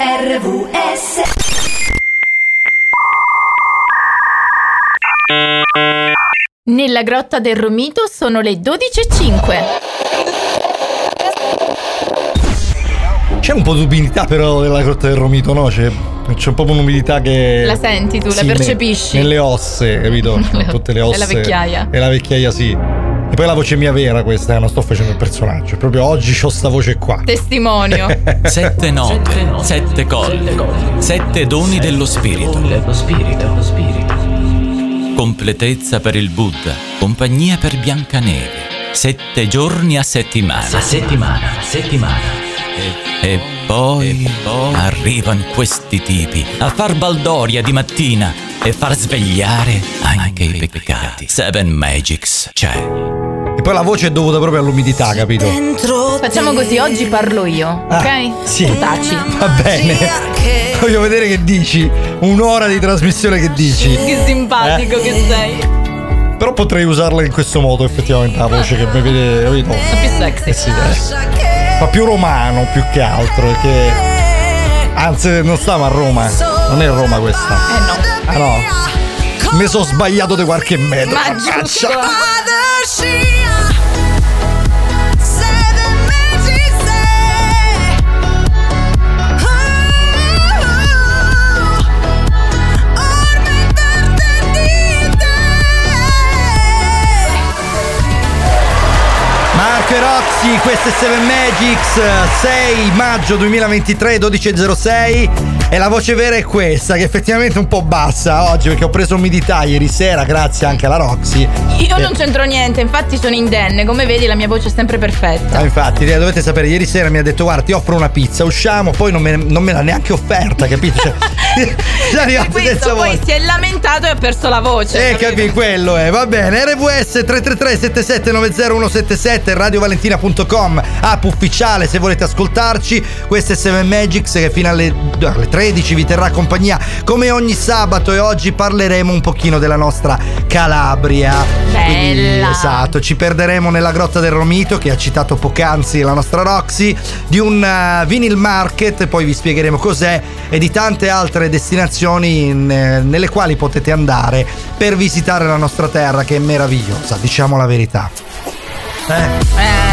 RVS Nella grotta del Romito sono le 12.05. C'è un po' di umidità però nella grotta del Romito, no? C'è, c'è proprio un'umidità che... La senti tu, la Sì, ne- percepisci? nelle osse, capito? Nelle- Tutte le è osse. la vecchiaia. È la vecchiaia, sì. E poi la voce mia vera questa, eh, non sto facendo il personaggio. Proprio oggi ho sta voce qua. Testimonio. Sette note, sette colli, sette doni dello spirito. Completezza per il Buddha, compagnia per Biancaneve. Sette giorni a settimana. A settimana, a settimana. E, e poi, arrivano questi tipi a far baldoria di mattina e far svegliare anche i peccati. Seven Magics c'è. E poi la voce è dovuta proprio all'umidità, capito? Facciamo così, oggi parlo io, Ah, ok? sì. Tu taci. Va bene. Voglio vedere che dici. Un'ora di trasmissione che dici. Che simpatico Eh. che sei. Però potrei usarla in questo modo, effettivamente, la voce che mi vede, capito? Più sexy. Eh sì, eh. Ma più romano più che altro, perché. Anzi, non stava a Roma. Non è Roma questa. Eh no. Ah no. Mi sono sbagliato di qualche metro. Ma giusto. E Roxy, questo è Seven Magics, 6 maggio 2023, 12.06 e la voce vera è questa, che effettivamente è un po' bassa oggi perché ho preso umidità ieri sera, grazie anche alla Roxy. Io Eh, non c'entro niente, infatti sono indenne, come vedi la mia voce è sempre perfetta. Ah, infatti, dovete sapere, ieri sera mi ha detto guarda ti offro una pizza, usciamo, poi non me, non me l'ha neanche offerta, capito? Cioè, è arrivato Questo poi si è lamentato e ha perso la voce. Eh, capito? capi, quello è, va bene. RVS 333 7790177 radiovalentina.com app ufficiale se volete ascoltarci. Questo è Seven Magics che fino alle, alle 13 vi terrà compagnia come ogni sabato e oggi parleremo un pochino della nostra Calabria. Quindi, Bella. esatto, ci perderemo nella grotta del Romito che ha citato poc'anzi la nostra Roxy, di un eh, vinyl market, poi vi spiegheremo cos'è e di tante altre destinazioni in, eh, nelle quali potete andare per visitare la nostra terra che è meravigliosa, diciamo la verità. Eh. Eh,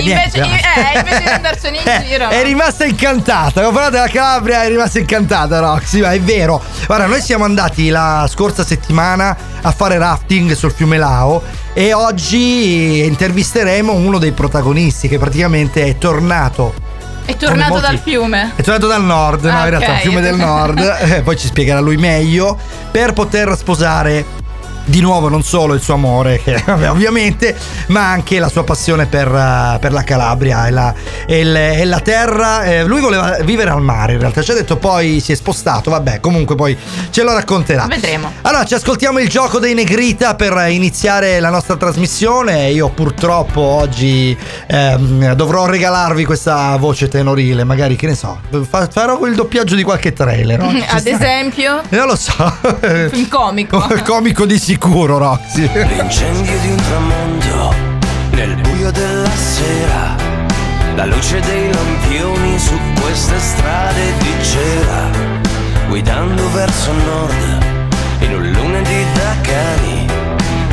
invece, niente. eh, invece di andarcene in Eh, giro. È rimasta incantata. Ho parlato della Calabria, è rimasta incantata, Roxy. Ma è vero. Guarda, noi siamo andati la scorsa settimana a fare rafting sul fiume Lao. E oggi intervisteremo uno dei protagonisti che praticamente è tornato. È tornato molti- dal fiume. È tornato dal nord, no, Ah, in realtà ok. il fiume del nord, eh, poi ci spiegherà lui meglio, per poter sposare di nuovo non solo il suo amore, che ovviamente, ma anche la sua passione per, eh, per la Calabria e la, e il- e la terra. Eh, lui voleva vivere al mare, in realtà ci ha detto poi si è spostato, vabbè, comunque poi ce lo racconterà. Vedremo. Allora, ci ascoltiamo il gioco dei Negrita per iniziare la nostra trasmissione. Io purtroppo oggi ehm, dovrò regalarvi questa voce tenorile, magari che ne so, fa- farò il doppiaggio di qualche trailer. no? Ad sta? esempio, Non lo so. un comico. Comico di sicuro, Roxy. L'incendio di un tramonto nel buio della sera, la luce dei lampioni su queste strade di cera, guidando verso nord in un lunedì da cani,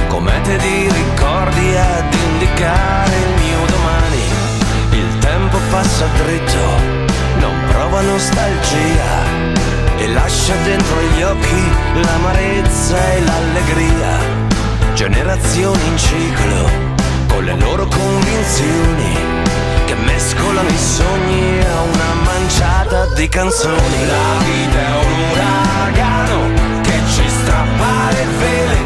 comete di ricordi ad indicare il mio domani. Il tempo passa dritto, non prova nostalgia e lascia dentro gli occhi l'amarezza e l'allegria. Generazioni in ciclo con le loro convinzioni che mescolano i sogni a una manciata di canzoni. La vita è un uragano che ci strappa le vele,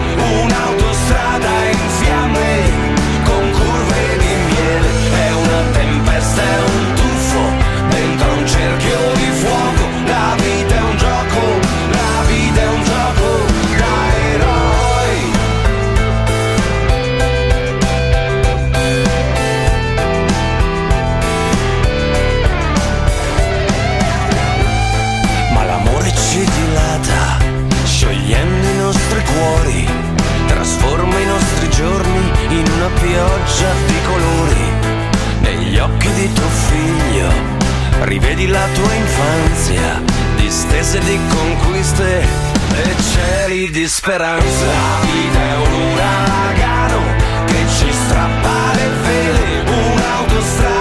distese di conquiste e cieli di speranza. La vita è un uragano che ci strappa le vele, un'autostrada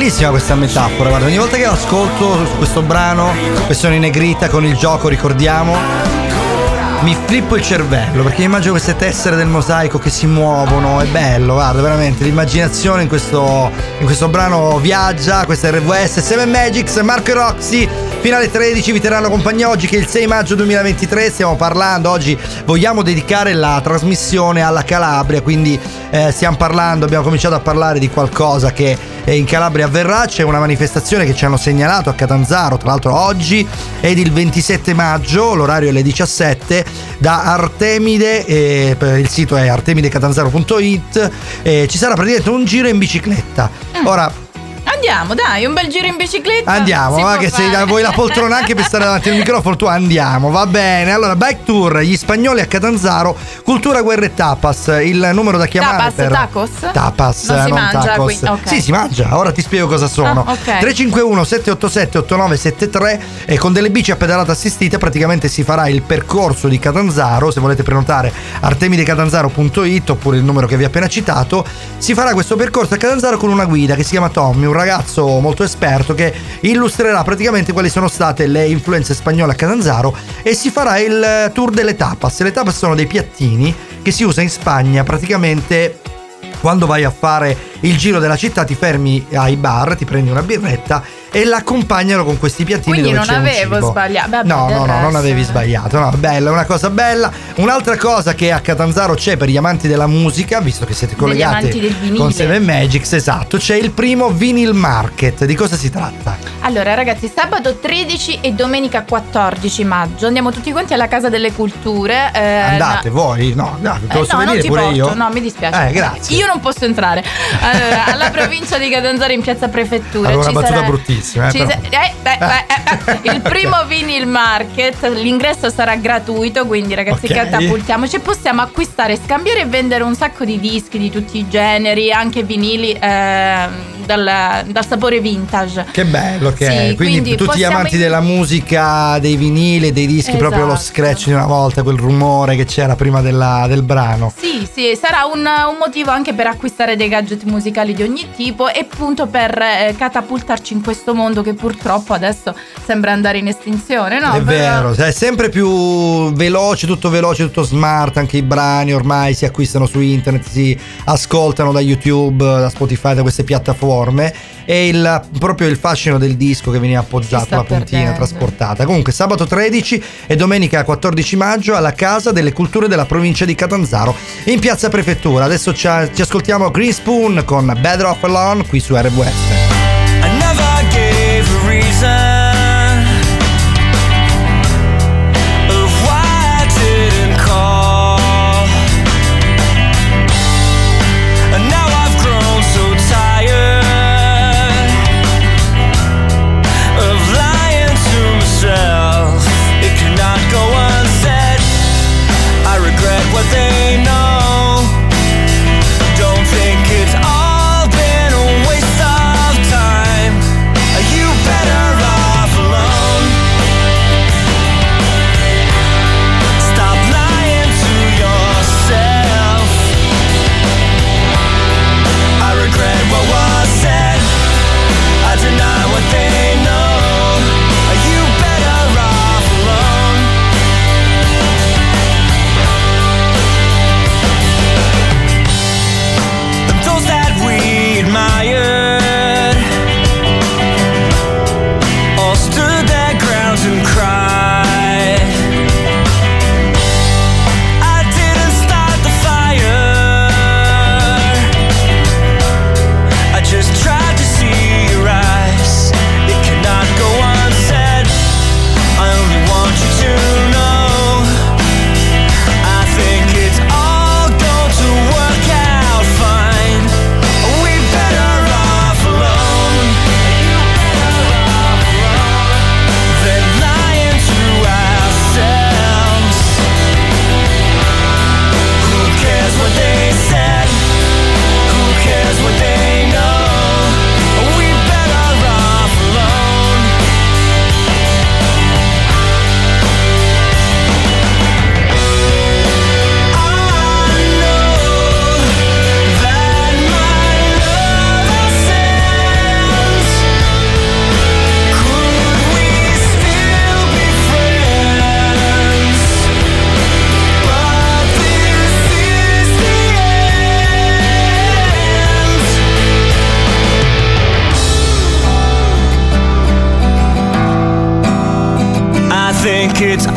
bellissima questa metafora, guarda, ogni volta che ascolto questo brano, versione negrita con il gioco, ricordiamo, mi flippo il cervello perché immagino queste tessere del mosaico che si muovono, è bello, guarda, veramente l'immaginazione in questo, in questo brano viaggia, questa è RVS, 7 Magics, Marco e Roxy, fino alle 13 vi terranno compagnia oggi che è il 6 maggio 2023, stiamo parlando, oggi vogliamo dedicare la trasmissione alla Calabria, quindi eh, stiamo parlando, abbiamo cominciato a parlare di qualcosa che eh, in Calabria avverrà, c'è una manifestazione che ci hanno segnalato a Catanzaro, tra l'altro oggi ed il 27 maggio, l'orario è alle 17, da Artemide, eh, il sito è artemidecatanzaro.it, eh, ci sarà praticamente un giro in bicicletta. Ora, Andiamo, dai, un bel giro in bicicletta. Andiamo, Si va che se fare. vuoi la poltrona anche per stare davanti al microfono, tu andiamo, va bene. Allora, bike tour, gli spagnoli a Catanzaro, cultura, guerra e tapas. Il numero da chiamare Tapas, per tacos? Tapas, Non si mangia, tacos. quindi- ok. Sì, si mangia. Ora ti spiego cosa sono. Ah, ok. 351 787 8973 e con delle bici a pedalata assistita praticamente si farà il percorso di Catanzaro, se volete prenotare artemidecatanzaro.it oppure il numero che vi ho appena citato, si farà questo percorso a Catanzaro con una guida che si chiama Tommy, un ragazzo molto esperto che illustrerà praticamente quali sono state le influenze spagnole a Catanzaro e si farà il eh, tour delle tapas. Le tapas sono dei piattini che si usa in Spagna praticamente quando vai a fare il giro della città ti fermi ai bar, ti prendi una birretta e l'accompagnano con questi piattini Quindi dove non avevo cibo. sbagliato. Vabbè, no, no, no, non avevi sbagliato. No, bella, è una cosa bella. Un'altra cosa che a Catanzaro c'è per gli amanti della musica, visto che siete collegati con Seven Magics, esatto, c'è il primo Vinyl Market. Di cosa si tratta? Allora, ragazzi, sabato 13 e domenica 14 maggio andiamo tutti quanti alla Casa delle Culture. eh, Andate no- voi? No, no, Eh, posso no, non venire ti pure porto, io? no, mi dispiace. Eh, grazie. Io non posso entrare. Allora, alla provincia di Catanzaro in piazza Prefettura. Allora, ci una battuta sarà- bruttissima, eh, sa- eh, beh, beh, eh, eh. Il primo vinyl market, l'ingresso sarà gratuito, quindi ragazzi Ok. catapultiamoci. Possiamo acquistare, scambiare e vendere un sacco di dischi di tutti i generi, anche vinili ehm, dal, dal sapore vintage. Che bello che Sì, è. Quindi, quindi tutti gli amanti in- della musica, dei vinili, dei dischi, proprio lo Esatto. scratch di una volta, quel rumore che c'era prima della- del brano. Sì, sì, sarà un, un motivo anche per acquistare dei gadget musicali di ogni tipo e appunto per eh, catapultarci in questo mondo che purtroppo adesso sembra andare in estinzione, no? è Però- vero, è sempre più veloce, tutto veloce, tutto smart, anche i brani ormai si acquistano su internet, si ascoltano da YouTube, da Spotify, da queste piattaforme e il, proprio il fascino del disco che veniva appoggiato, sta la puntina perdendo. trasportata. Comunque sabato 13 e domenica 14 maggio alla Casa delle Culture della provincia di Catanzaro in piazza Prefettura. Adesso ci, ci ascoltiamo Green Spoon con Better Off Alone qui su RWS. I never gave a reason kids.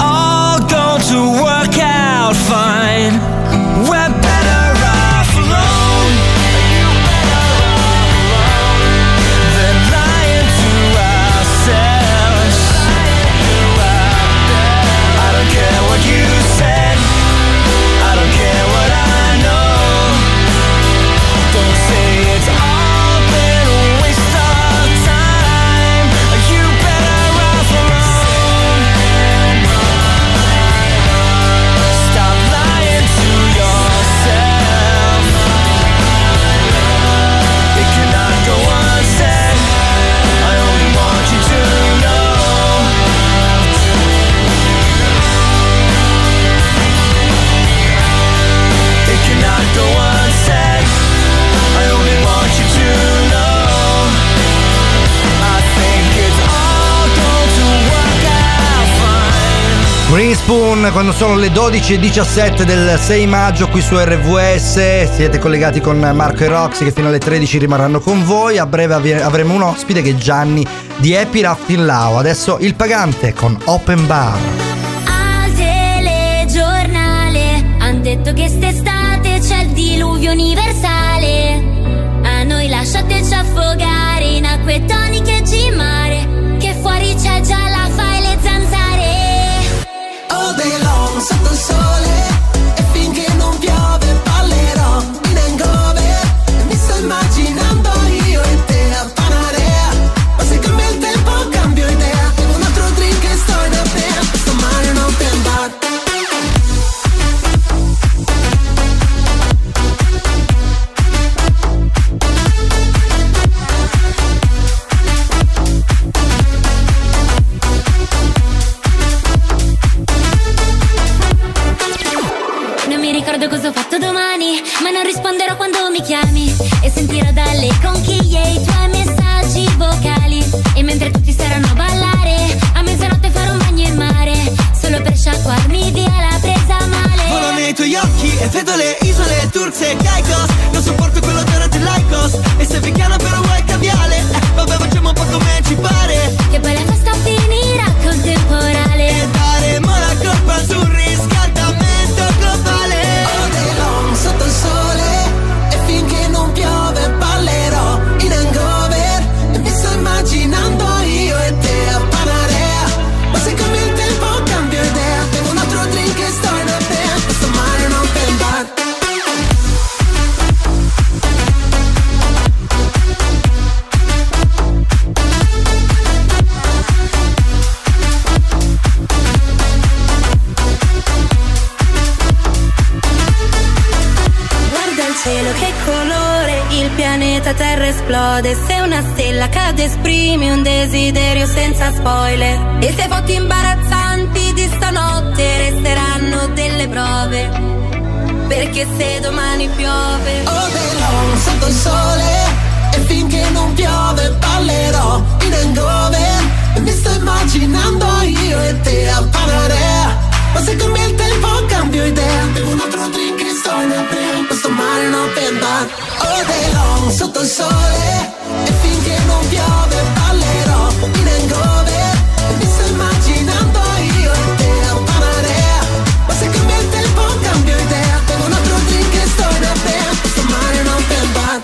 Sono le 12.17 del 6 maggio qui su RVS siete collegati con Marco e Roxy che fino alle 13 rimarranno con voi. A breve avremo un ospite che è Gianni di Happy Rafting Lao adesso il pagante con Open Bar pianeta Terra esplode. Se una stella cade esprimi un desiderio senza spoiler. E se foto imbarazzanti di stanotte resteranno delle prove. Perché se domani piove. Long sotto il sole E finché non piove ballerò in hangover E mi sto immaginando io e te a Panarea Ma se cambia il tempo cambio idea Bevo un altro drink e sto in apnea Un open bar All day long sotto il sole E finché non piove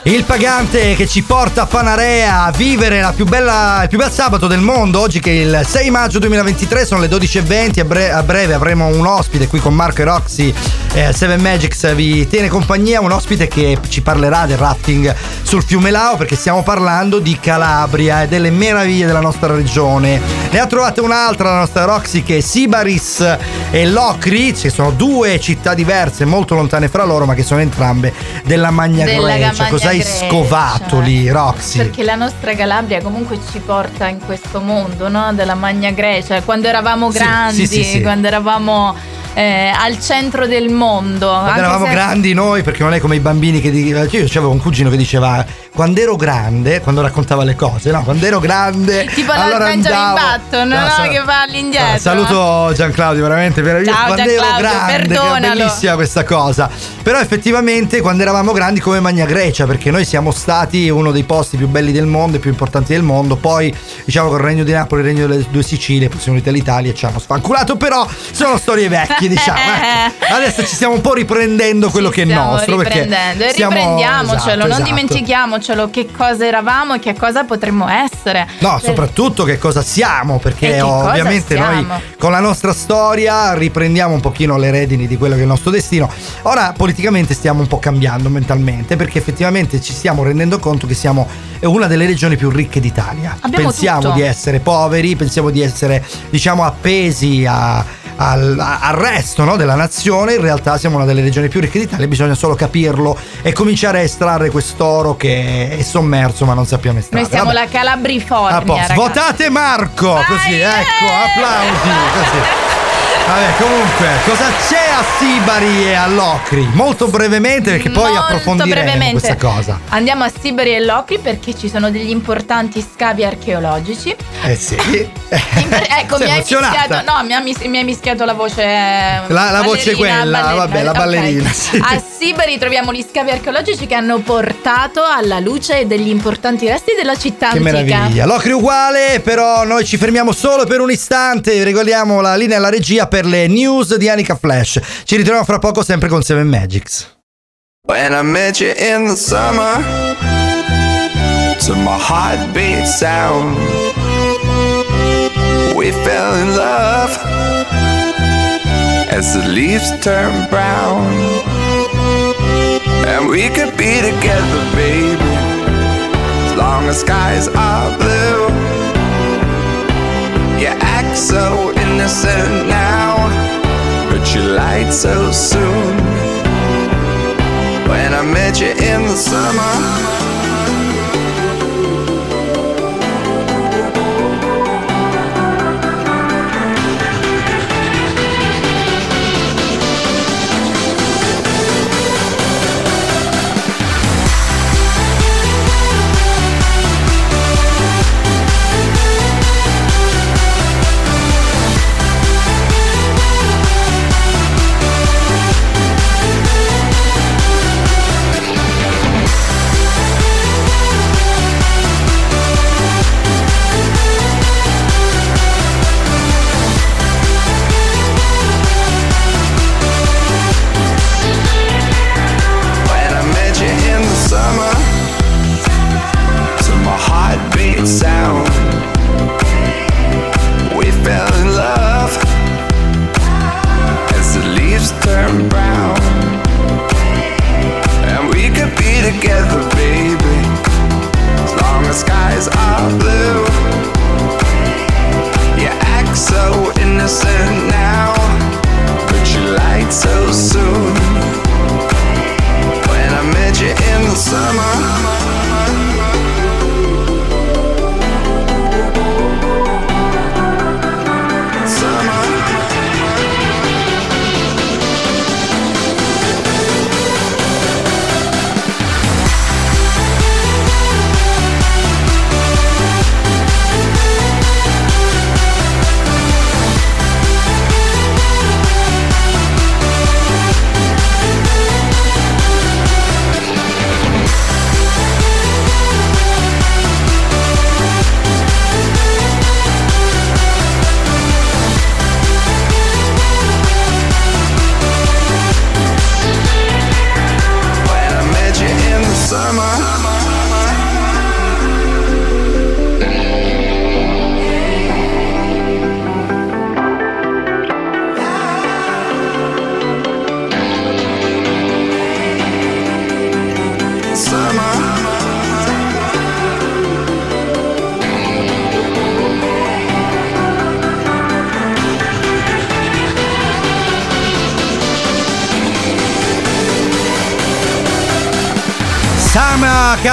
Il pagante che ci porta a Panarea a vivere la più bella, il più bel sabato del mondo. Oggi che è il 6 maggio 2023 sono le 12.20. A, bre- a breve avremo un ospite qui con Marco e Roxy. Eh, Seven Magics vi tiene compagnia. Un ospite che ci parlerà del rafting sul fiume Lao perché stiamo parlando di Calabria e delle meraviglie della nostra regione. Ne ha trovate un'altra la nostra Roxy che è Sibaris e Locri. Ci sono due città diverse, molto lontane fra loro, ma che sono entrambe della Magna Della Grecia. Cosa hai Grecia. scovato lì, Roxy? Perché la nostra Calabria comunque ci porta in questo mondo, no? Della Magna Grecia. Quando eravamo grandi, sì, sì, sì. quando eravamo eh, al centro del mondo. Quando eravamo se- grandi noi, perché non è come i bambini che di- cioè, Io avevo un cugino che diceva quando ero grande, quando raccontava le cose, no, quando ero grande. Tipo allora la Benjamin andavo- Button, no? sa- che va all'indietro. Ah, Saluto Gian Claudio, veramente meraviglioso. Ciao, quando Gian ero grande, perdonalo. bellissima questa cosa. Però effettivamente quando eravamo grandi come Magna Grecia, perché noi siamo stati uno dei posti più belli del mondo e più importanti del mondo. Poi, diciamo con il Regno di Napoli, il Regno delle due Sicilie, poi venuti all'Italia e ci hanno sfanculato. Però sono storie vecchie, diciamo. ecco. Adesso ci stiamo un po' riprendendo quello che è nostro. riprendendo e stiamo- riprendiamocelo, esatto, non esatto. dimentichiamocelo che cosa eravamo e che cosa potremmo essere. No, soprattutto che cosa siamo, perché ovviamente noi con la nostra storia riprendiamo un pochino le redini di quello che è il nostro destino. Ora politicamente stiamo un po' cambiando mentalmente perché effettivamente ci stiamo rendendo conto che siamo una delle regioni più ricche d'Italia. Abbiamo pensiamo tutto. di essere poveri, pensiamo di essere diciamo appesi a- al, al resto no, della nazione, in realtà siamo una delle regioni più ricche d'Italia, bisogna solo capirlo e cominciare a estrarre quest'oro che è sommerso ma non sappiamo estrarre. Noi siamo Vabbè. la Calabrifornia. Votate Marco! Vai, così, eh! ecco, applausi. Così. Vabbè, comunque, cosa c'è a Sibari e a Locri? Molto brevemente, perché poi Molto approfondiremo brevemente. questa cosa. Andiamo a Siberi e Locri perché ci sono degli importanti scavi archeologici. Eh sì. Imper- ecco, Sei mi hai, mischiato, no, mi ha, mis- mi hai mischiato la voce. La- la voce quella, vabbè, la ballerina, sì. A Sibari troviamo gli scavi archeologici che hanno portato alla luce degli importanti resti della città Che antica. meraviglia. Locri uguale, però noi ci fermiamo solo per un istante. Regoliamo la linea alla regia per le news di Flash. Ci ritroviamo fra poco sempre con Seven Magics. When I met you in the summer, to my heartbeat sound, we fell in love as the leaves turn brown. And we could be together, baby, as long as skies are blue. You act so innocent now, you light so soon. When I met you in the summer.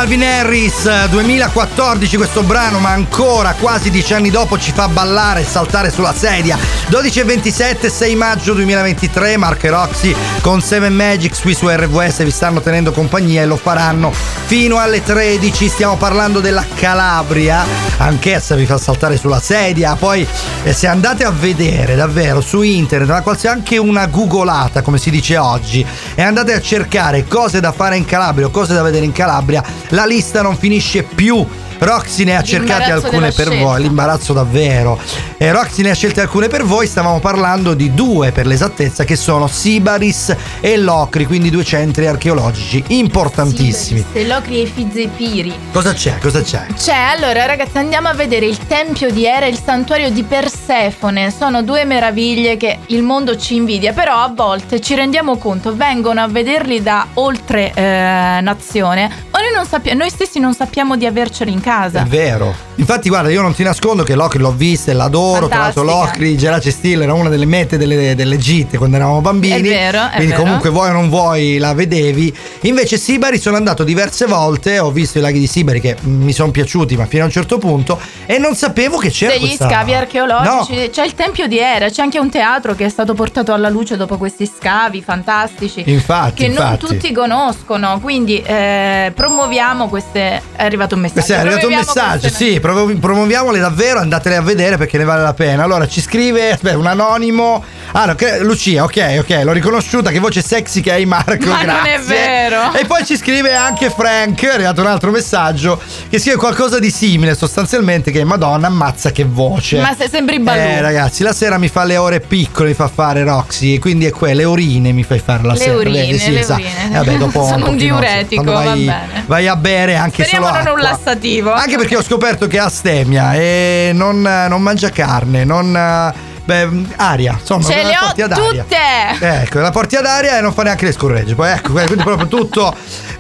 Calvin Harris 2014 questo brano ma ancora quasi dieci anni dopo ci fa ballare e saltare sulla sedia. 12 e 27 6 maggio 2023 Mark e Roxy con 7 Magic qui su RVS vi stanno tenendo compagnia e lo faranno fino alle 13 stiamo parlando della Calabria anch'essa vi fa saltare sulla sedia. Poi eh, se andate a vedere davvero su internet ma qualsiasi anche una googolata come si dice oggi e andate a cercare cose da fare in Calabria o cose da vedere in Calabria la lista non finisce più. Roxy ne ha cercate alcune per scelta. voi, l'imbarazzo davvero. E Roxy ne ha scelte alcune per voi, stavamo parlando di due per l'esattezza che sono Sibaris e Locri, quindi due centri archeologici importantissimi. Se Locri e Fizze e Piri. Cosa c'è? Cosa c'è? C'è, allora ragazzi andiamo a vedere il Tempio di Era e il Santuario di Persefone. Sono due meraviglie che il mondo ci invidia, però a volte ci rendiamo conto, vengono a vederli da oltre eh, nazione, noi, non sappia- noi stessi non sappiamo di averceli in casa. È vero. Infatti, guarda, io non ti nascondo che Locri l'ho vista e l'adoro. Tra l'altro, Fantastica. Locri, Gerace Stille era una delle mete delle, delle gite quando eravamo bambini. È vero, è Quindi, vero. comunque, vuoi o non vuoi, la vedevi. Invece, Sibari sono andato diverse volte. Ho visto i laghi di Sibari che mi sono piaciuti, ma fino a un certo punto. E non sapevo che c'era degli questa- scavi archeologici, No, c'è il Tempio di Era, c'è anche un teatro che è stato portato alla luce dopo questi scavi fantastici. Infatti, che non infatti. tutti conoscono, quindi eh, promuoviamo queste. È arrivato un messaggio. Questo è arrivato un messaggio, sì, promuoviamole davvero, andatele a vedere perché ne vale la pena. Allora ci scrive, aspetta, un anonimo. Ah, no, che- Lucia, ok, ok, l'ho riconosciuta, che voce sexy che hai Marco, Ma non grazie. è vero. E poi ci scrive anche Frank, è arrivato un altro messaggio, che scrive qualcosa di simile sostanzialmente, che Madonna, ammazza che voce. Ma se sembri Balù. Eh ragazzi, la sera mi fa le ore piccole, mi fa fare Roxy, quindi è quelle, le urine mi fai fare la Le sera. urine? Sì, le esatto. urine. Eh, vabbè, dopo Sono un pochino, diuretico, va bene. Vai a bere anche Speriamo solo non un acqua. lassativo. Anche perché ho scoperto che ha astemia e non, non mangia carne, non. Beh, aria, insomma, Ce le ho porti ad aria. tutte! Ecco, la porti ad aria e non fa neanche le scorregge. Poi ecco, quindi proprio tutto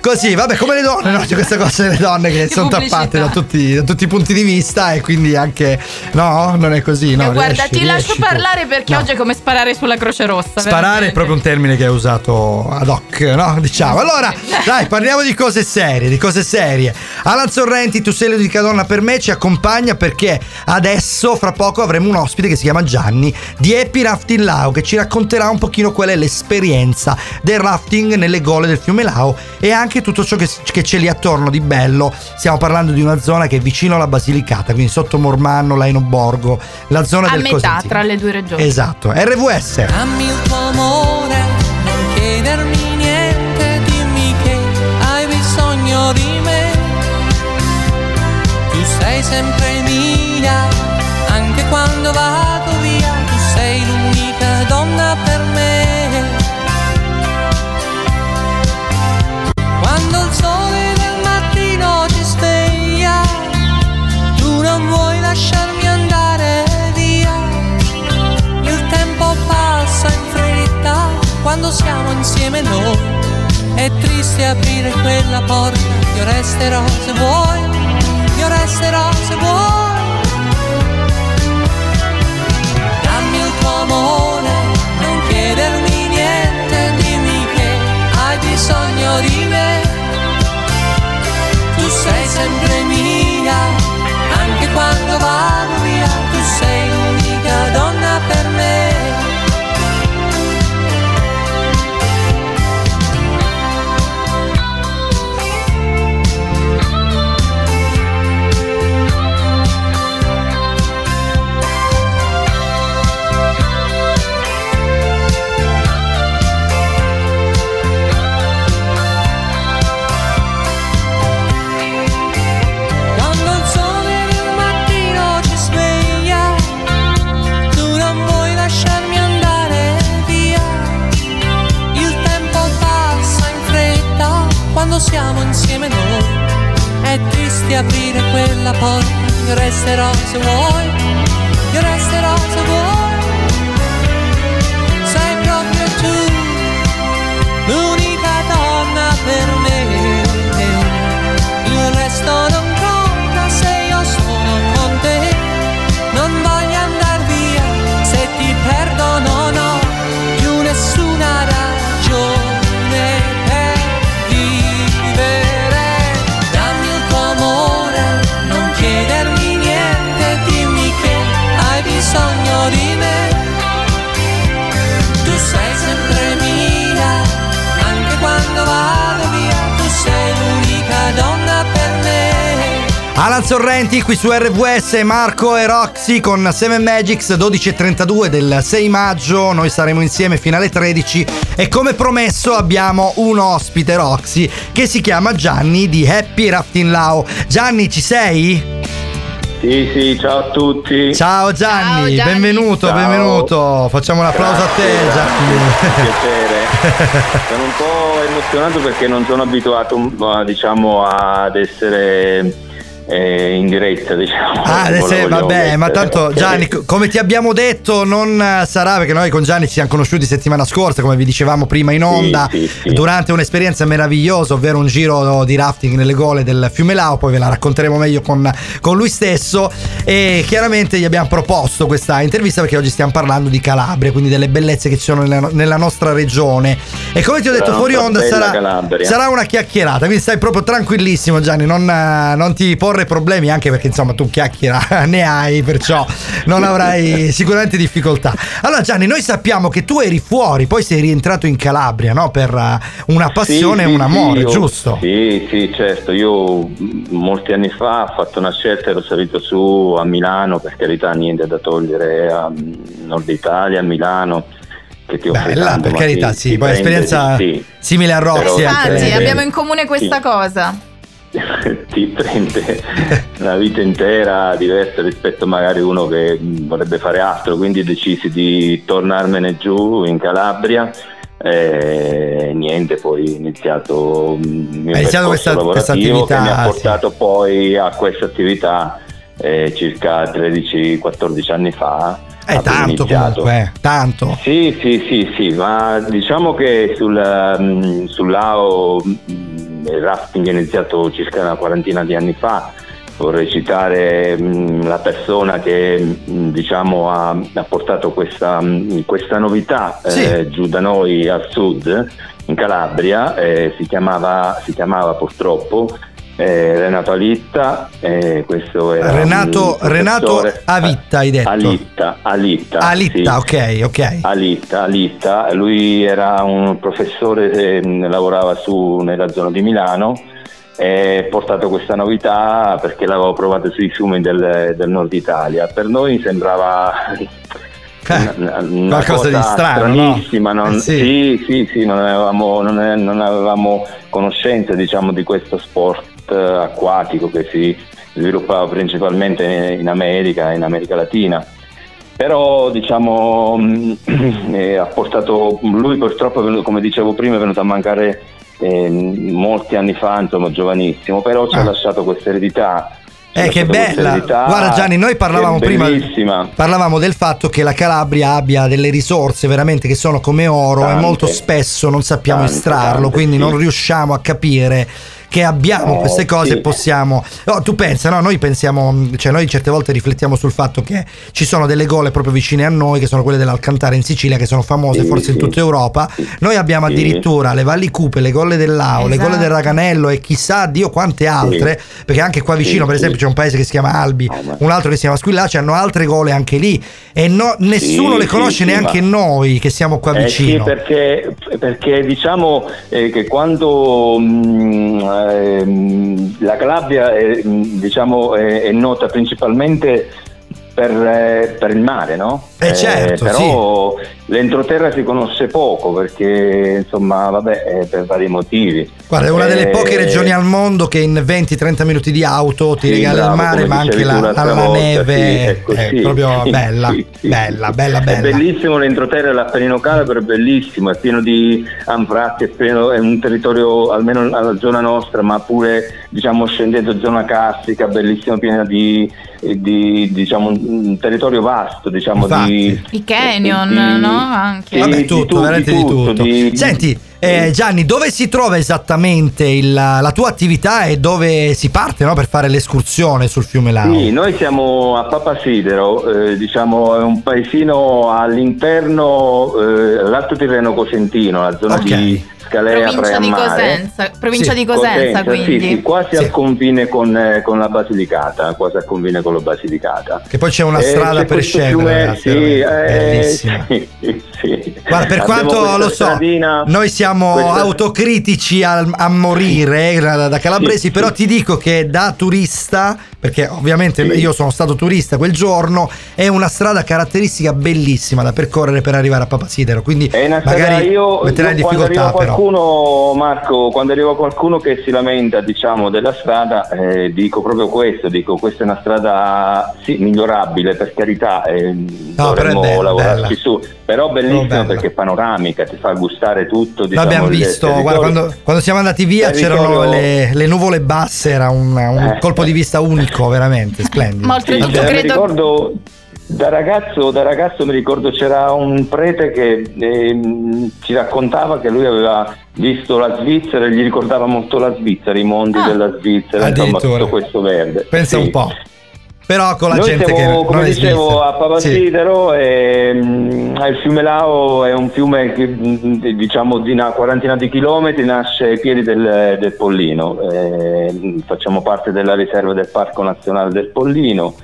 così. Vabbè, come le donne, no? C'è questa cosa delle donne che sono tappate da tutti, da tutti i punti di vista e quindi anche. No, non è così. No, Eh, guarda, riesci, ti lascio riesci tu. parlare perché No. oggi è come sparare sulla Croce Rossa. Sparare è veramente. proprio un termine che hai usato ad hoc, no? Diciamo. Allora, dai, parliamo di cose serie, di cose serie. Alan Sorrenti, tu sei l'unica donna per me, ci accompagna perché adesso, fra poco, avremo un ospite che si chiama Gianni di Happy Rafting Lao che ci racconterà un pochino qual è l'esperienza del rafting nelle gole del fiume Lao e anche tutto ciò che, che c'è lì attorno di bello. Stiamo parlando di una zona che è vicino alla Basilicata, quindi sotto Mormanno, Laino Borgo, la zona A del metà Cosentino. tra le due regioni. Esatto, RVS. Dammi il tuo amore, insieme noi. È triste aprire quella porta, io resterò se vuoi, io resterò se vuoi. Dammi il tuo amore, non chiedermi niente, dimmi che hai bisogno di me. Siamo insieme noi. È triste aprire quella porta, resterò se vuoi, Alan Sorrenti qui su RVS, Marco e Roxy con 7 Magics 12.32 del 6 maggio. Noi saremo insieme fino alle 13 e come promesso abbiamo un ospite Roxy che si chiama Gianni di Happy Rafting Lao. Gianni, ci sei? Sì, sì, ciao a tutti. Ciao Gianni, Ciao, Gianni. benvenuto, Ciao. benvenuto. Facciamo un applauso a te Gianni. Piacere. sono un po' emozionato perché non sono abituato diciamo ad essere eh, in diretta, diciamo. Ah, Volevo vabbè, mettere, ma tanto. Gianni, co- come ti abbiamo detto, non sarà perché noi con Gianni ci siamo conosciuti settimana scorsa, come vi dicevamo prima in onda, Sì, sì, sì. durante un'esperienza meravigliosa, ovvero un giro di rafting nelle gole del fiume Lao, poi ve la racconteremo meglio con, con lui stesso e chiaramente gli abbiamo proposto questa intervista perché oggi stiamo parlando di Calabria, quindi delle bellezze che ci sono nella, nella nostra regione e come ti ho detto Sarà fuori onda sarà, sarà una chiacchierata, quindi stai proprio tranquillissimo Gianni, non, non ti porre problemi anche perché insomma tu chiacchiera ne hai, perciò non avrai sicuramente difficoltà. Allora Gianni, noi sappiamo che tu eri fuori, poi sei rientrato in Calabria, no? Per eh, una passione Sì, e sì, un amore, sì, giusto? Sì, sì, certo. Io mh, molti anni fa ho fatto una scelta, ero salito su a Milano, per carità niente da togliere a mh, Nord Italia, a Milano, che ti offre Bella, tanto, per carità, ti- sì, ti poi prende, esperienza sì, simile a Roxy Però- Infatti, abbiamo in comune questa Sì. cosa. ti prende una vita intera diversa rispetto magari uno che vorrebbe fare altro, quindi decisi di tornarmene giù in Calabria. E niente, poi ho iniziato il iniziato questa- questa lavorativo attività, che mi ha sì. portato poi a questa attività eh, circa 13-14 anni fa. È Avevo tanto iniziato. comunque, eh, tanto. Sì, sì, sì, sì, ma diciamo che sul, mm, sul Lao mm, il rafting è iniziato circa una quarantina di anni fa. Vorrei citare mm, la persona che mm, diciamo, ha, ha portato questa, mm, questa novità Sì. eh, giù da noi al sud, in Calabria, eh, si, chiamava, si chiamava purtroppo eh, Renato Alitta. eh, questo era Renato, Renato Avitta hai detto. Alitta, Alitta. Alitta, sì. ok, ok. Alitta, Alitta, lui era un professore che mh, lavorava su nella zona di Milano e ha portato questa novità perché l'avevo provata sui fiumi del, del nord Italia. Per noi sembrava una, una- una Eh, qualcosa di strano, no? non- Eh, sì. sì, sì, sì, non avevamo, è- non avevamo conoscenza diciamo, di questo sport eh, acquatico che si sviluppava principalmente in America, in America Latina però diciamo mh, eh, ha portato lui purtroppo come dicevo prima è venuto a mancare eh, molti anni fa insomma giovanissimo però ci ha Ah. lasciato questa eredità ha Eh, che bella! Guarda Gianni, noi parlavamo prima. Parlavamo del fatto che la Calabria abbia delle risorse veramente che sono come oro e Tante. molto spesso non sappiamo Tante, estrarlo, tante, quindi sì. non riusciamo a capire che abbiamo Eh, queste cose sì. e possiamo. No, tu pensa, no? Noi pensiamo, cioè noi certe volte riflettiamo sul fatto che ci sono delle gole proprio vicine a noi, che sono quelle dell'Alcantara in Sicilia, che sono famose Sì, forse in tutta Europa. Noi abbiamo Sì. addirittura le Valli Cupe, le Golle del Lao, le Golle del Esatto. Raganello e chissà Dio quante altre, perché anche qua vicino, Sì, per sì. esempio, c'è un paese che si chiama Albi, Oh, un altro che si chiama Squillaci, hanno altre gole anche lì e no- nessuno Sì, le conosce neanche ma- noi che siamo qua Eh sì, vicino. perché, perché diciamo eh, che quando mh, ehm, la Calabria è, diciamo, è, è nota principalmente per, eh, per il mare, no? Eh, certo, però l'entroterra si conosce poco perché insomma vabbè eh, per vari motivi. Guarda, è una delle Eh, poche regioni al mondo che in 20-30 minuti di auto ti Sì, regala bravo, il mare, ma anche la, la volta, neve. sì, è è proprio Sì, bella, sì, sì, bella, sì. bella, bella, È bellissimo l'entroterra dell'Appennino Calabro, è bellissimo, è pieno di anfratti, è, pieno- è un territorio, almeno alla zona nostra, ma pure diciamo scendendo zona cassica, bellissimo, pieno di, di, diciamo un territorio vasto, diciamo Infatti. di I canyon, di- no? Anche. Vabbè, di tutto, veramente di tutto. di- Senti, eh, Gianni, dove si trova esattamente il- la tua attività e dove si parte no, per fare l'escursione sul fiume Lao? Sì, noi siamo a Papasidero, eh, diciamo è un paesino all'interno, eh, l'Alto Tirreno Cosentino, la zona Ok. di Scalea Provincia di. Cosenza, provincia Sì, di Cosenza, Cosenza, quindi. Sì, sì, quasi Sì. al confine con, eh, con la Basilicata, quasi al confine con la Basilicata. Che poi c'è una Eh, strada c'è per scendere. fiume- ragazzi, sì, eh, bellissima. sì, Sì. Guarda, per Abbiamo quanto lo so, stradina- noi siamo questa- autocritici al- a, morire eh, da, da calabresi, Sì, però sì. ti dico che da turista, perché ovviamente Sì. io sono stato turista quel giorno, è una strada caratteristica bellissima da percorrere per arrivare a Papasidero, quindi È una strada, magari io, metterai in quando difficoltà arriva però. qualcuno, Marco, quando arriva qualcuno che si lamenta diciamo, della strada, eh, dico proprio questo, dico questa è una strada sì, migliorabile per carità, eh, è dovremmo bella, lavorarci bella. su, però bellissima Però bella. perché è panoramica, ti fa gustare tutto. Diciamo, L'abbiamo visto, territorio. guarda, quando, quando siamo andati via Territorio- c'erano le, le nuvole basse, era un, un Eh. colpo di vista unico, veramente splendido. Ma Sì, oltretutto eh, mi credo ricordo da ragazzo, da ragazzo mi ricordo c'era un prete che ehm, ci raccontava che lui aveva visto la Svizzera e gli ricordava molto la Svizzera, i mondi Ah. della Svizzera, insomma Addirittura. tutto questo verde. Pensa Sì. un po'. Però con la Noi gente siamo, che come dicevo, svizzera. a Papasidero e mm, il fiume Lao è un fiume che mm, diciamo di una quarantina di chilometri, nasce ai piedi del, del Pollino. Eh, facciamo parte della riserva del Parco Nazionale del Pollino.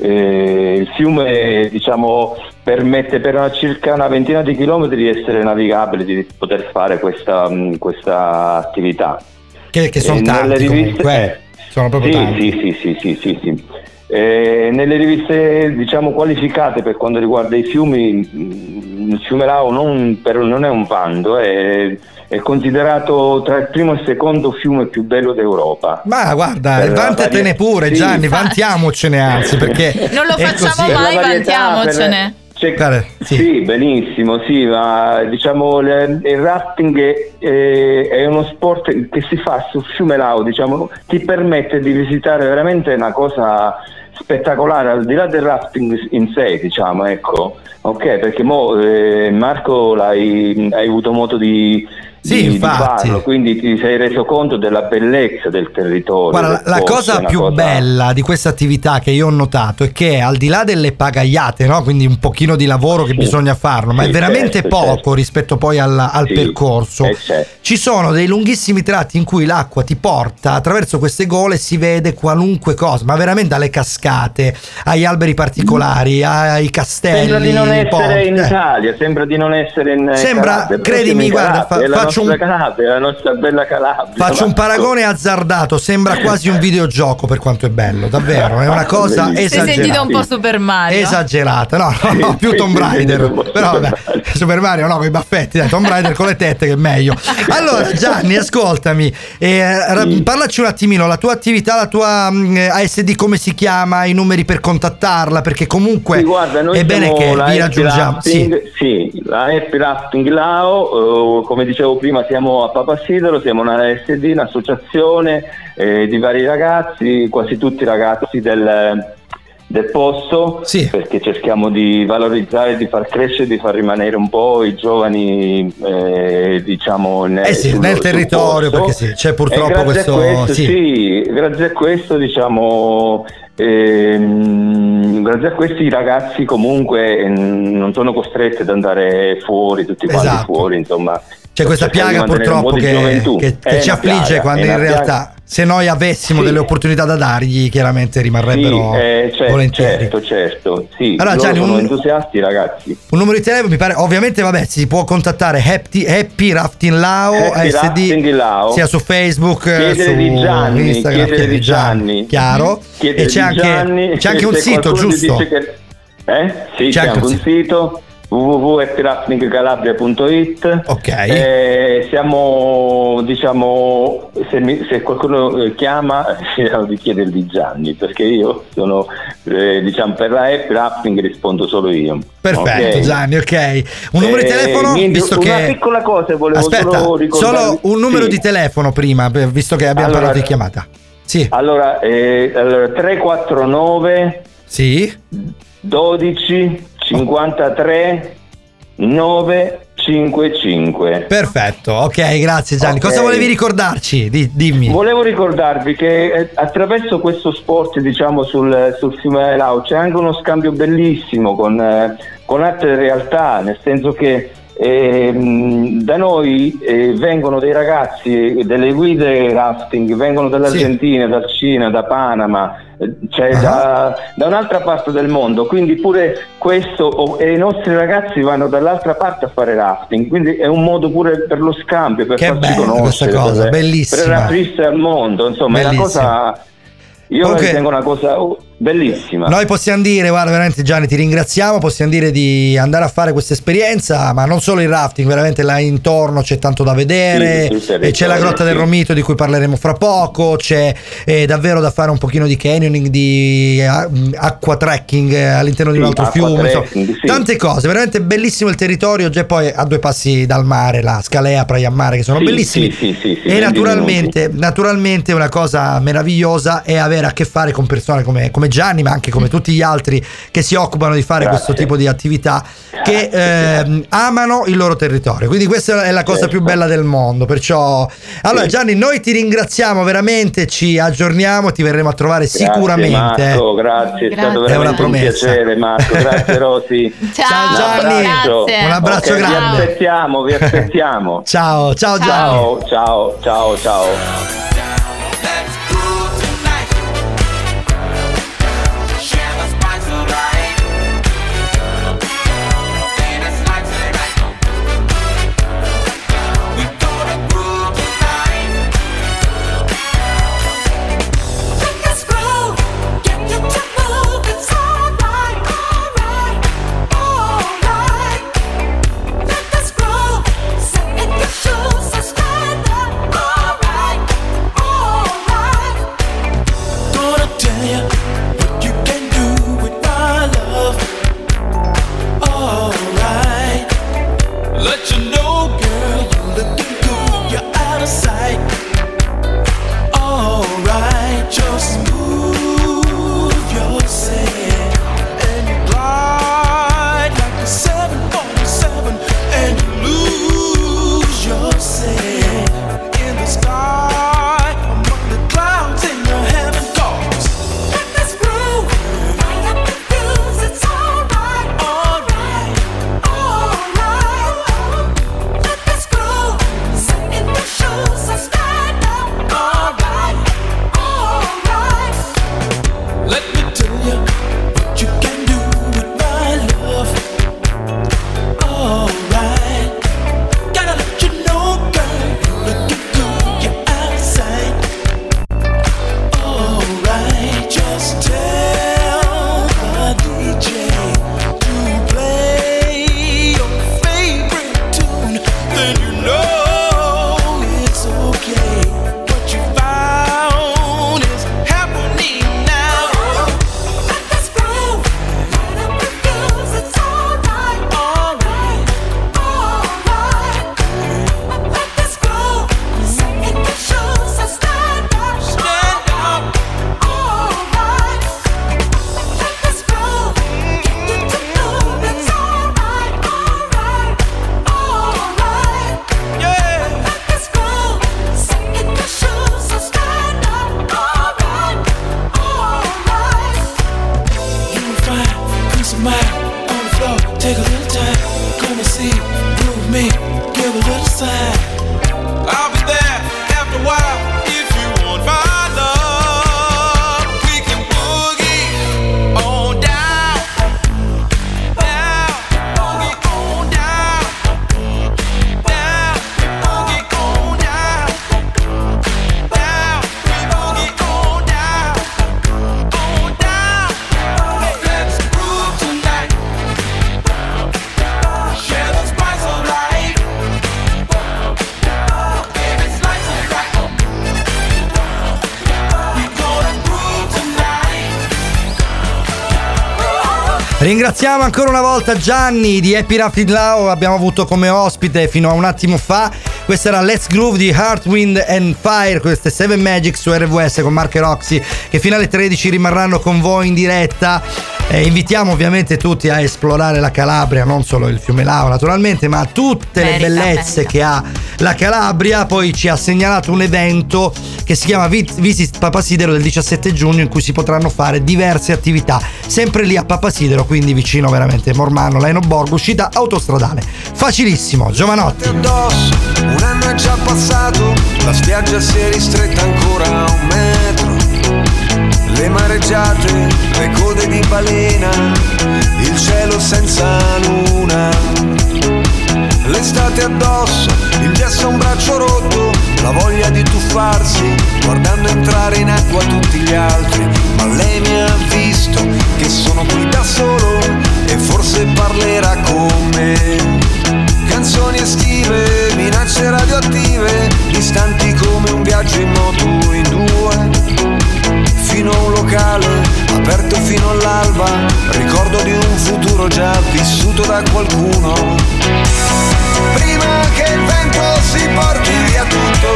Eh, il fiume diciamo, permette per una- circa una ventina di chilometri di essere navigabile, di poter fare questa, mm, questa attività. Che, che sono E nelle tanti riviste- comunque, eh. sono proprio sì, tanti. Sì, sì, sì, sì, sì, sì. Eh, nelle riviste diciamo qualificate per quanto riguarda i fiumi, mh, il fiume Lao non, per- non è un bando, è, è considerato tra il primo e il secondo fiume più bello d'Europa. Ma guarda, Per vantatene varie- pure sì. Gianni, vantiamocene anzi perché Non lo facciamo mai, varietà, vantiamocene. per- c'è- Guarda, sì. sì. benissimo, sì, ma diciamo le- il rafting è, è- è uno sport che si fa sul fiume Lao, diciamo, ti permette di visitare veramente una cosa spettacolare, al di là del rafting in sé, diciamo, ecco. Ok, perché mo, eh, Marco hai avuto modo di, Sì, di- di infatti. farlo, quindi ti sei reso conto della bellezza del territorio. Guarda, del la, posto, cosa più cosa- bella di questa attività che io ho notato è che al di là delle pagaiate, no? quindi un pochino di lavoro che Sì. bisogna farlo, ma Sì, è veramente certo, poco certo. rispetto poi al, al Sì, percorso. eh, certo. Ci sono dei lunghissimi tratti in cui l'acqua ti porta attraverso queste gole e si vede qualunque cosa, ma veramente dalle cascate ai alberi particolari, ai castelli. Sembra di non essere in Eh. Italia, sembra di non essere in eh, Sembra- credimi, guarda, fa- faccio un- Calabria, la nostra bella Calabria. Faccio un paragone azzardato, sembra quasi un videogioco per quanto è bello, davvero, è una cosa Bellissimo. Si è esagerata. sentito un po' Super Mario. Esagerata, no, no, no, più Tomb Raider. Però Super vabbè, Mario. Super Mario no, con i baffetti, dai, Tomb Raider con le tette che è meglio. Allora, Gianni, ascoltami, eh, Sì. parlaci un attimino, la tua attività, la tua mm, ASD come si chiama, i numeri per contattarla, perché comunque Sì, guarda, è bene che vi raggiungiamo. Sì. Sì, la Happy Rafting Lao, eh, come dicevo prima siamo a Papasidero, siamo una SD, un'associazione eh, di vari ragazzi, quasi tutti ragazzi del, del posto, Sì. perché cerchiamo di valorizzare, di far crescere, di far rimanere un po' i giovani eh, diciamo nel, Eh sì, sul- nel territorio, perché sì, c'è purtroppo questo- questo, sì. grazie a questo diciamo ehm, grazie a questi i ragazzi comunque ehm, non sono costretti ad andare fuori tutti quanti Esatto. fuori insomma C'è questa di piaga purtroppo che, che- che ci affligge piaga, quando in realtà piaga. se noi avessimo Sì. delle opportunità da dargli chiaramente rimarrebbero sì, eh, certo, volentieri. certo, certo, sì, Allora, Gianni, sono un- entusiasti ragazzi. Un numero di telefono mi pare, ovviamente vabbè, si può contattare Happy, Happy Rafting Lao, Happy ASD, Rafting Lao. sia su Facebook, eh, Chiedere su di Gianni, Instagram, chiedere di Gianni. chiaro? Chiedere e c'è di anche, Gianni, c'è anche un sito, giusto? che- Eh? Sì, C'è c'è, anche un un sito www.happyraftingcalabria.it Ok. Eh, siamo diciamo se, mi- se qualcuno eh, chiama cerchiamo di chiedere di Gianni perché io sono eh, diciamo per la Happy Rafting rispondo solo io Perfetto Ok? Gianni, ok. Un numero di Eh, telefono, niente, visto una che... piccola cosa volevo Aspetta, solo ricordarvi solo un numero Sì. di telefono prima, visto che abbiamo Allora- parlato di chiamata. Sì, allora, eh, allora 349 sì, 12 53 955 perfetto, ok, grazie Gianni. Ok. Cosa volevi ricordarci? Di- dimmi. Volevo ricordarvi che eh, attraverso questo sport, diciamo, sul, sul fiume Lao c'è anche uno scambio bellissimo con, eh, con altre realtà, nel senso che ehm, da noi eh, vengono dei ragazzi, delle guide rafting, vengono dall'Argentina, dal Cina, da Panama, cioè Ah. da, da un'altra parte del mondo, quindi pure questo e i nostri ragazzi vanno dall'altra parte a fare rafting, quindi è un modo pure per lo scambio, per Che farci conoscere, questa cosa, per, bellissima. per aprirsi al mondo, insomma è una cosa, io Comunque- la ritengo una cosa bellissima. Noi possiamo dire, guarda, veramente Gianni, ti ringraziamo. Possiamo dire di andare a fare questa esperienza, ma non solo il rafting, veramente là intorno c'è tanto da vedere. Sì, sì, sì, e c'è la grotta del. Romito di cui parleremo fra poco. C'è eh, davvero da fare un pochino di canyoning, di ah, acqua trekking eh, all'interno di un altro fiume. trekking. Tante cose, veramente bellissimo il territorio. Già poi a due passi dal mare, la Scalea, Praia Mare, che sono bellissimi. e naturalmente, naturalmente una cosa meravigliosa è avere a che fare con persone come, come Gianni, ma anche come tutti gli altri che si occupano di fare Grazie. questo tipo di attività, che ehm, amano il loro territorio. Quindi questa è la cosa Certo. più bella del mondo. Perciò, allora. Gianni, noi ti ringraziamo veramente, ci aggiorniamo, ti verremo a trovare Grazie, sicuramente. Marco, grazie, è stato Grazie. È una veramente un promessa. piacere Marco, grazie Rosy. Ciao, Gianni. grazie. Un abbraccio Ok, grande. Vi aspettiamo, vi aspettiamo. Ciao, ciao Gianni. Ciao, ciao, ciao, ciao. Ringraziamo ancora una volta Gianni di Happy Rafting Lao, abbiamo avuto come ospite fino a un attimo fa. Questa era Let's Groove di Heart, Wind and Fire, queste 7 Magic su RWS con Mark e Roxy che fino alle 13 rimarranno con voi in diretta. Eh, invitiamo ovviamente tutti a esplorare la Calabria, non solo il fiume Lao naturalmente, ma tutte le Merita, bellezze merita. che ha la Calabria. Poi ci ha segnalato un evento che si chiama Vi- Visit Papasidero del 17 giugno in cui si potranno fare diverse attività, sempre lì a Papasidero, quindi vicino veramente Mormano, Laino Borgo, uscita autostradale. Facilissimo, Giovanotti. addosso, un anno è già passato, la spiaggia si è ristretta ancora. Le mareggiate, le code di balena, il cielo senza luna. L'estate addosso, il gesso a un braccio rotto, la voglia di tuffarsi, guardando entrare in acqua tutti gli altri. Ma lei mi ha visto che sono qui da solo e forse parlerà con me. Canzoni estive, minacce radioattive, distanti come un viaggio in moto in due. Fino a un locale, aperto fino all'alba, ricordo di un futuro già vissuto da qualcuno. Prima che il vento si porti via tutto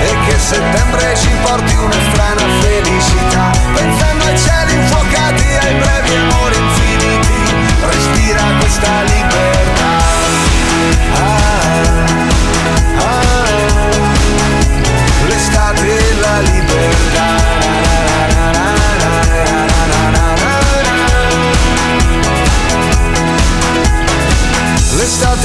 e che settembre ci porti una strana felicità, pensando ai cieli infuocati, ai brevi amori infiniti, respira questa libertà.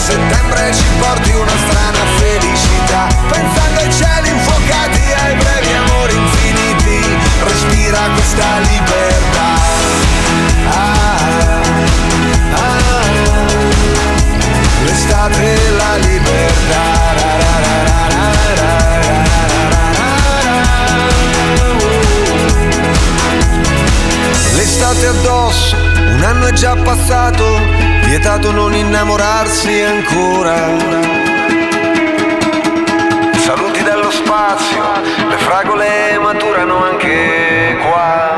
Settembre ci porti una strana felicità, pensando ai cieli infuocati, ai brevi amori infiniti, respira questa libertà. Ah, ah, l'estate e la libertà. L'estate addosso, un anno è già passato, vietato non innamorarsi ancora. Saluti dallo spazio, le fragole maturano anche qua.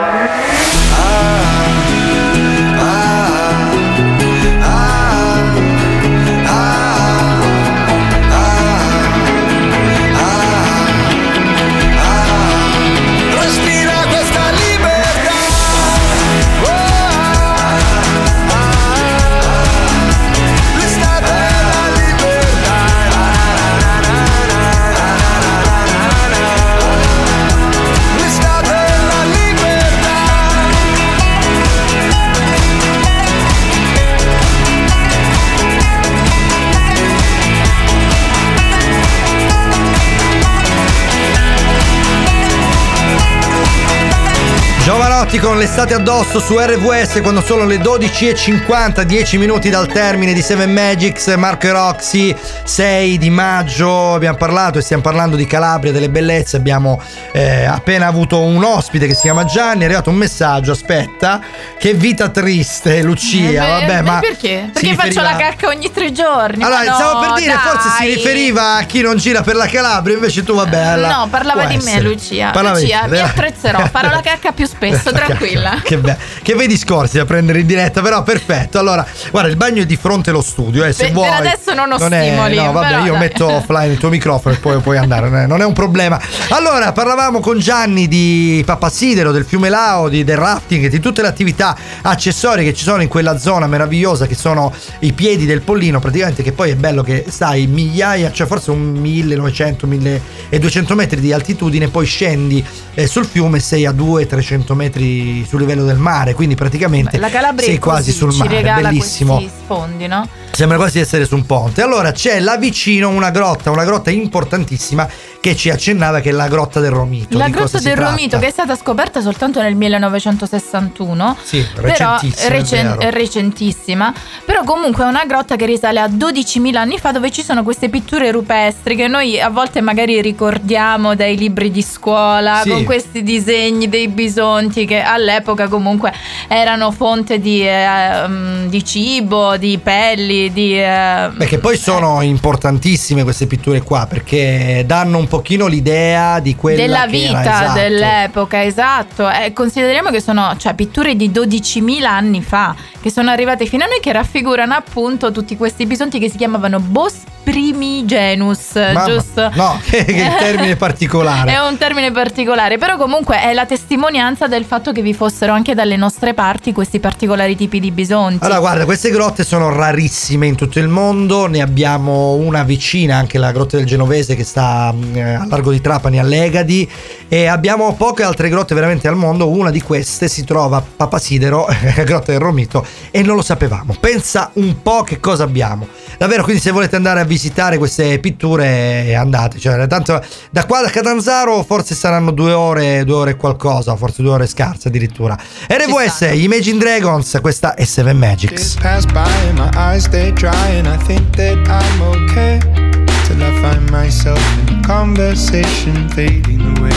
Giovanotti con l'estate addosso su RVS quando sono le 12.50, 10 minuti dal termine di Seven Magics, Marco e Roxy, 6 di maggio. Abbiamo parlato e stiamo parlando di Calabria, delle bellezze. Abbiamo eh, appena avuto un ospite che si chiama Gianni. È arrivato un messaggio. Aspetta, che vita triste, Lucia. Eh, beh, Vabbè, beh, ma perché? Perché faccio riferiva- la cacca ogni tre giorni. Allora, no, stavo per dire, forse si dai. riferiva a chi non gira per la Calabria, invece tu, vabbè. alla- No, parlava può di me, essere. Lucia. Parlava di Lucia, te, mi dai. attrezzerò. Farò la cacca più spesso, tranquilla. Che, be- che bei discorsi da prendere in diretta, però perfetto. Allora, guarda, il bagno è di fronte allo studio. Eh, se Per- vuoi. per adesso non ho è- stimoli, no, vabbè, io dai. metto offline il tuo microfono e poi puoi andare, non è, non è un problema. Allora, parlavamo con Gianni di Pappasidero, del fiume Lao, di- del rafting, di tutte le attività accessorie che ci sono in quella zona meravigliosa che sono i piedi del Pollino, praticamente che poi è bello che stai migliaia, cioè forse un 1900, 1200 metri di altitudine, poi scendi eh, sul fiume sei a 200-300 metri sul livello del mare, quindi praticamente La Calabria sei quasi sul mare, bellissimo. sfondi, no? Sembra quasi di essere su un ponte. Allora c'è là vicino una grotta, una grotta importantissima che ci accennava che è la grotta del Romito. La grotta del? Romito che è stata scoperta soltanto nel 1961. Sì, Però recen- recentissima. Però comunque è una grotta che risale a 12.000 anni fa dove ci sono queste pitture rupestri che noi a volte magari ricordiamo dai libri di scuola Sì. con questi disegni dei bisonti che all'epoca comunque erano fonte di, eh, mm, di cibo, di pelli, di... eh, Perché poi sono importantissime queste pitture qua perché danno un pochino l'idea di quella della vita esatto. dell'epoca, esatto. E consideriamo che sono cioè, pitture di 12.000 anni fa che sono arrivate fino a noi che raffigurano appunto tutti questi bisonti che si chiamavano bos- primigenus, Mamma- giusto? No, che, che termine particolare. È un termine particolare, però comunque è la testimonianza del fatto che vi fossero anche dalle nostre parti questi particolari tipi di bisonti. Allora, guarda, queste grotte sono rarissime in tutto il mondo. Ne abbiamo una vicina, anche la grotta del Genovese, che sta mm, eh, a largo di Trapani, a Legadi. E abbiamo poche altre grotte veramente al mondo. Una di queste si trova a Papasidero, grotta del Romito, e non lo sapevamo. Pensa un po' che cosa abbiamo. Davvero, quindi se volete andare a visitare queste pitture, andate. Cioè, tanto da qua da Catanzaro forse saranno due ore, due ore e qualcosa, forse due ore scarse addirittura. RVS, Imagine Dragons, questa è Seven Magics. Days pass by and my eyes stay dry and I think that I'm okay till I find myself in a conversation fading away.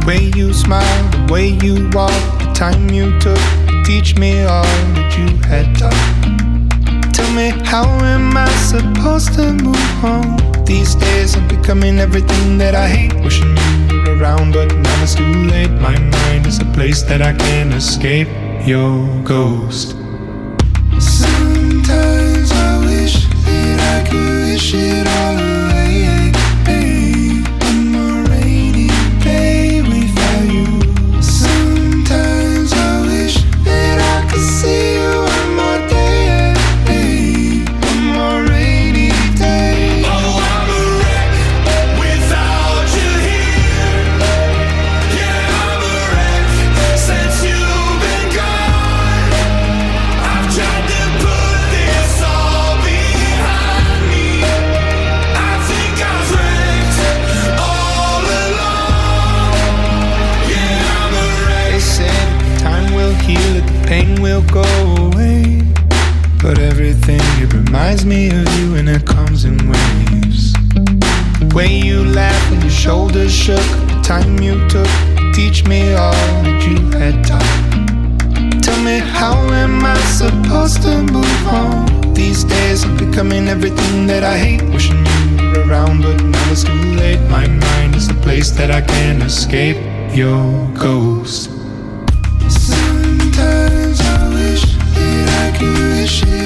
The way you smile, the way you walk, the time you took to teach me all that you had taught. Me how am I supposed to move on? These days I'm becoming everything that I hate. Wishing you were around, but now it's too late. My mind is a place that I can't escape. Your ghost. Sometimes I wish that I could wish it all away. Me of you and it comes in waves. The way you laughed when your shoulders shook, the time you took to teach me all that you had taught. Tell me, how am I supposed to move on? These days I'm becoming everything that I hate. Wishing you were around, but now it's too late. My mind is a place that I can't escape. Your ghost. Sometimes I wish that I could wish it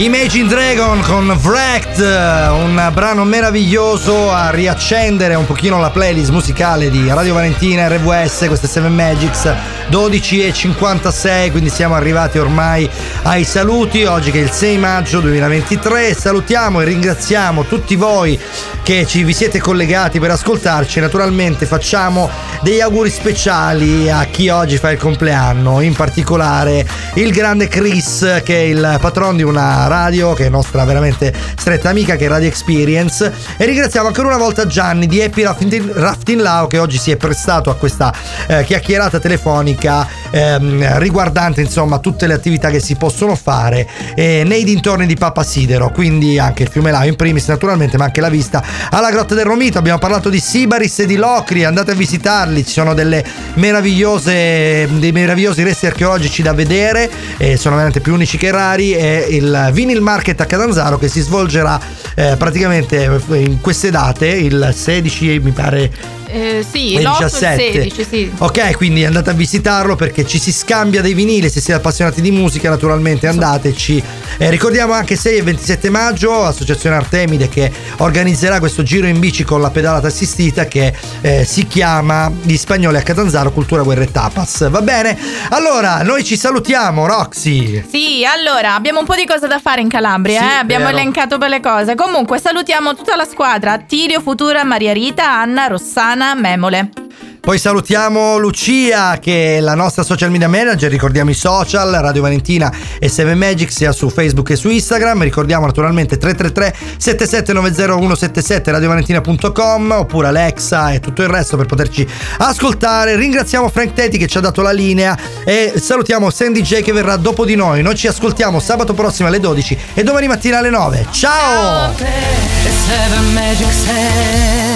Imagine Dragon con Wrecked, un brano meraviglioso a riaccendere un pochino la playlist musicale di Radio Valentina RVS, queste 7 Magics 12 e 56, quindi siamo arrivati ormai ai saluti, oggi che è il 6 maggio 2023, salutiamo e ringraziamo tutti voi che ci vi siete collegati per ascoltarci, naturalmente facciamo degli auguri speciali a chi oggi fa il compleanno, in particolare il grande Chris che è il patron di una radio che è nostra veramente stretta amica che è Radio Experience. E ringraziamo ancora una volta Gianni di Happy Rafting Lao che oggi si è prestato a questa eh, chiacchierata telefonica ehm, riguardante insomma tutte le attività che si possono fare eh, nei dintorni di Papasidero quindi anche il fiume Lao in primis naturalmente ma anche la vista alla Grotta del Romito. Abbiamo parlato di Sibaris e di Locri andate a visitarli ci sono delle meravigliose dei meravigliosi resti archeologici da vedere eh, sono veramente più unici che rari e il Vinyl Market a Catanzaro che si svolgerà eh, praticamente in queste date il 16 mi pare Eh, sì, l'8 il 17. 16, sì. Ok, quindi andate a visitarlo perché ci si scambia dei vinili. Se siete appassionati di musica, naturalmente andateci. Eh, ricordiamo anche 6 e 27 maggio, Associazione Artemide che organizzerà questo giro in bici con la pedalata assistita che eh, si chiama Gli Spagnoli a Catanzaro, Cultura, Guerra e Tapas. Va bene? Allora, noi ci salutiamo, Roxy. Sì, allora abbiamo un po' di cose da fare in Calabria, Sì, eh? abbiamo vero. elencato belle cose. Comunque salutiamo tutta la squadra: Tirio, Futura, Maria Rita, Anna, Rossana, Memole. Poi salutiamo Lucia che è la nostra social media manager, ricordiamo i social, Radio Valentina e 7 Magic sia su Facebook e su Instagram, ricordiamo naturalmente 333 7790177 radiovalentina.com oppure Alexa e tutto il resto per poterci ascoltare. Ringraziamo Frank Teti che ci ha dato la linea e salutiamo Sandy J che verrà dopo di noi. Noi ci ascoltiamo sabato prossimo alle 12 e domani mattina alle 9. Ciao! Sands.